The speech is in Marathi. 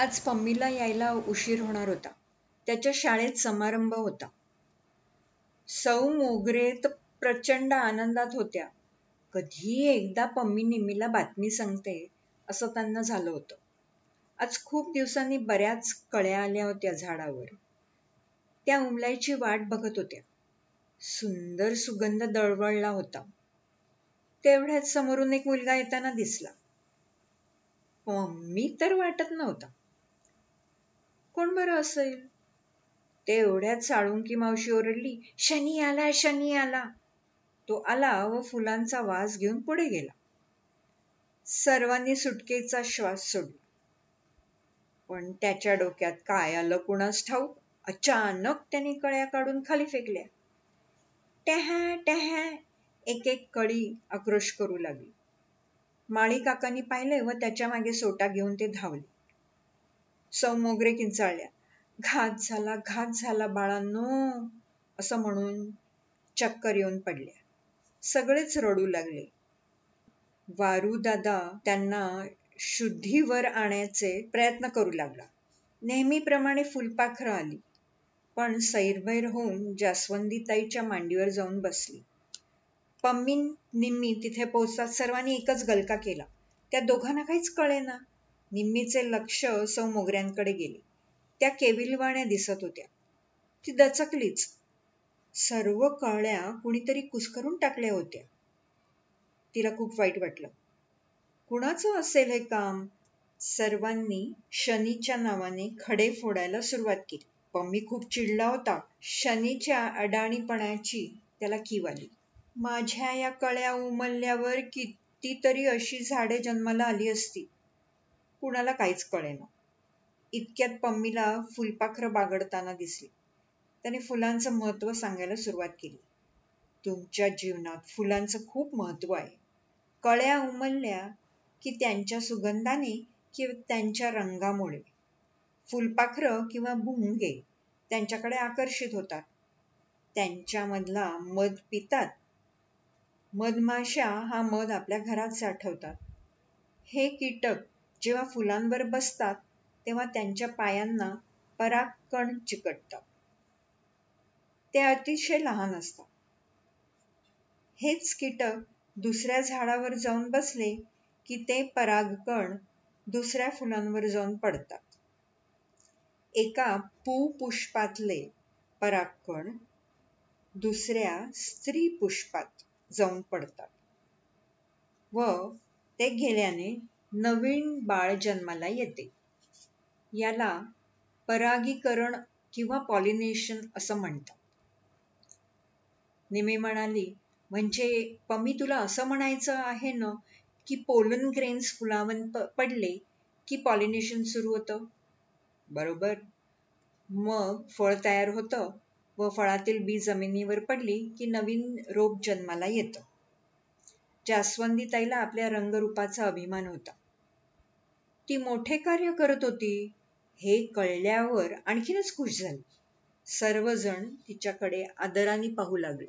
आज पम्मीला यायला उशीर होणार होता. त्याच्या शाळेत समारंभ होता. सौ मोगरे तर प्रचंड आनंदात होत्या. कधी एकदा पम्मी निम्मीला बातमी सांगते असं त्यांना झालं होतं. आज खूप दिवसांनी बऱ्याच कळ्या आल्या होत्या झाडावर. त्या उमलायची वाट बघत होत्या. सुंदर सुगंध दळवळला होता. तेवढ्यात समोरून एक मुलगा येताना दिसला. मम्मी तर वाटत नव्हता. कोण बरं असेल? ते एवढ्यात साळुंकी मावशी ओरडली शनी आला शनी आला. तो आला व फुलांचा वास घेऊन पुढे गेला. सर्वांनी सुटकेचा श्वास सोडला. पण त्याच्या डोक्यात काय आलं कुणास ठाऊक? अचानक त्याने कळ्या काढून खाली फेकल्या. टॅहा टॅहा एक एक कळी आक्रोश करू लागली. माळी काकांनी पाहिले व त्याच्यामागे सोटा घेऊन ते धावले. सौ मोगरे किंचाळल्या घात झाला घात झाला बाळांनो असं म्हणून चक्कर येऊन पडल्या सगळेच रडू लागले. वारू दादा त्यांना शुद्धीवर आणायचे प्रयत्न करू लागला. नेहमीप्रमाणे फुलपाखरं आली. पण सैरभैर होऊन जास्वंदीताईच्या मांडीवर जाऊन बसली. पम्मी निम्मी तिथे पोहोचतात सर्वांनी एकच गलका केला. त्या दोघांना काहीच कळेना. निम्मीचे लक्ष सौ मोगऱ्यांकडे गेले. त्या केविलवाण्या दिसत होत्या. ती दचकलीच. सर्व कळ्या कुणीतरी कुसकरून टाकल्या होत्या. तिला खूप वाईट वाटलं. कुणाचं असेल हे काम? सर्वांनी शनीच्या नावाने खडे फोडायला सुरुवात केली. पम्मी खूप चिडला होता. शनीच्या अडाणीपणाची त्याला कीव आली. माझ्या या कळ्या उमलल्यावर कितीतरी अशी झाडे जन्माला आली असती. कुणाला काहीच कळेना. इतक्यात पम्मीला फुलपाखरं बागडताना दिसली. त्याने फुलांचं महत्त्व सांगायला सुरुवात केली. तुमच्या जीवनात फुलांचं खूप महत्त्व आहे. कळ्या उमलल्या की त्यांच्या सुगंधाने किंवा त्यांच्या रंगामुळे. फुलपाखरं किंवा भुंगे त्यांच्याकडे आकर्षित होतात. त्यांच्यामधला मध पितात. मधमाशा हा मध आपल्या घरात साठवतात. हे कीटक जेव्हा फुलांवर बसतात तेव्हा त्यांच्या पायांना परागकण चिकटतात. ते अतिशय लहान असतात. हेच कीटक दुसऱ्या झाडावर जाऊन बसले की ते परागकण दुसऱ्या फुलांवर जाऊन पडतात. एका पू पुष्पातले परागकण दुसऱ्या स्त्री पुष्पात जाऊन पडतात व ते गेल्याने नवीन बाळ जन्माला येते. याला परागीकरण किंवा पॉलिनेशन असं म्हणतात. निमी म्हणाली म्हणजे पमी तुला असं म्हणायचं आहे ना की पोलन ग्रेन्स फुलावन पडले की पॉलिनेशन सुरू होतं? बरोबर. मग फळ तयार होतं व फळातील बी जमिनीवर पडली की नवीन रोप जन्माला येतं. जास्वंदी ताईला आपल्या रंगरूपाचा अभिमान होता. ती मोठे कार्य करत होती हे कळल्यावर आणखीनच खुश झाली. सर्वजण तिच्याकडे आदराने पाहू लागले.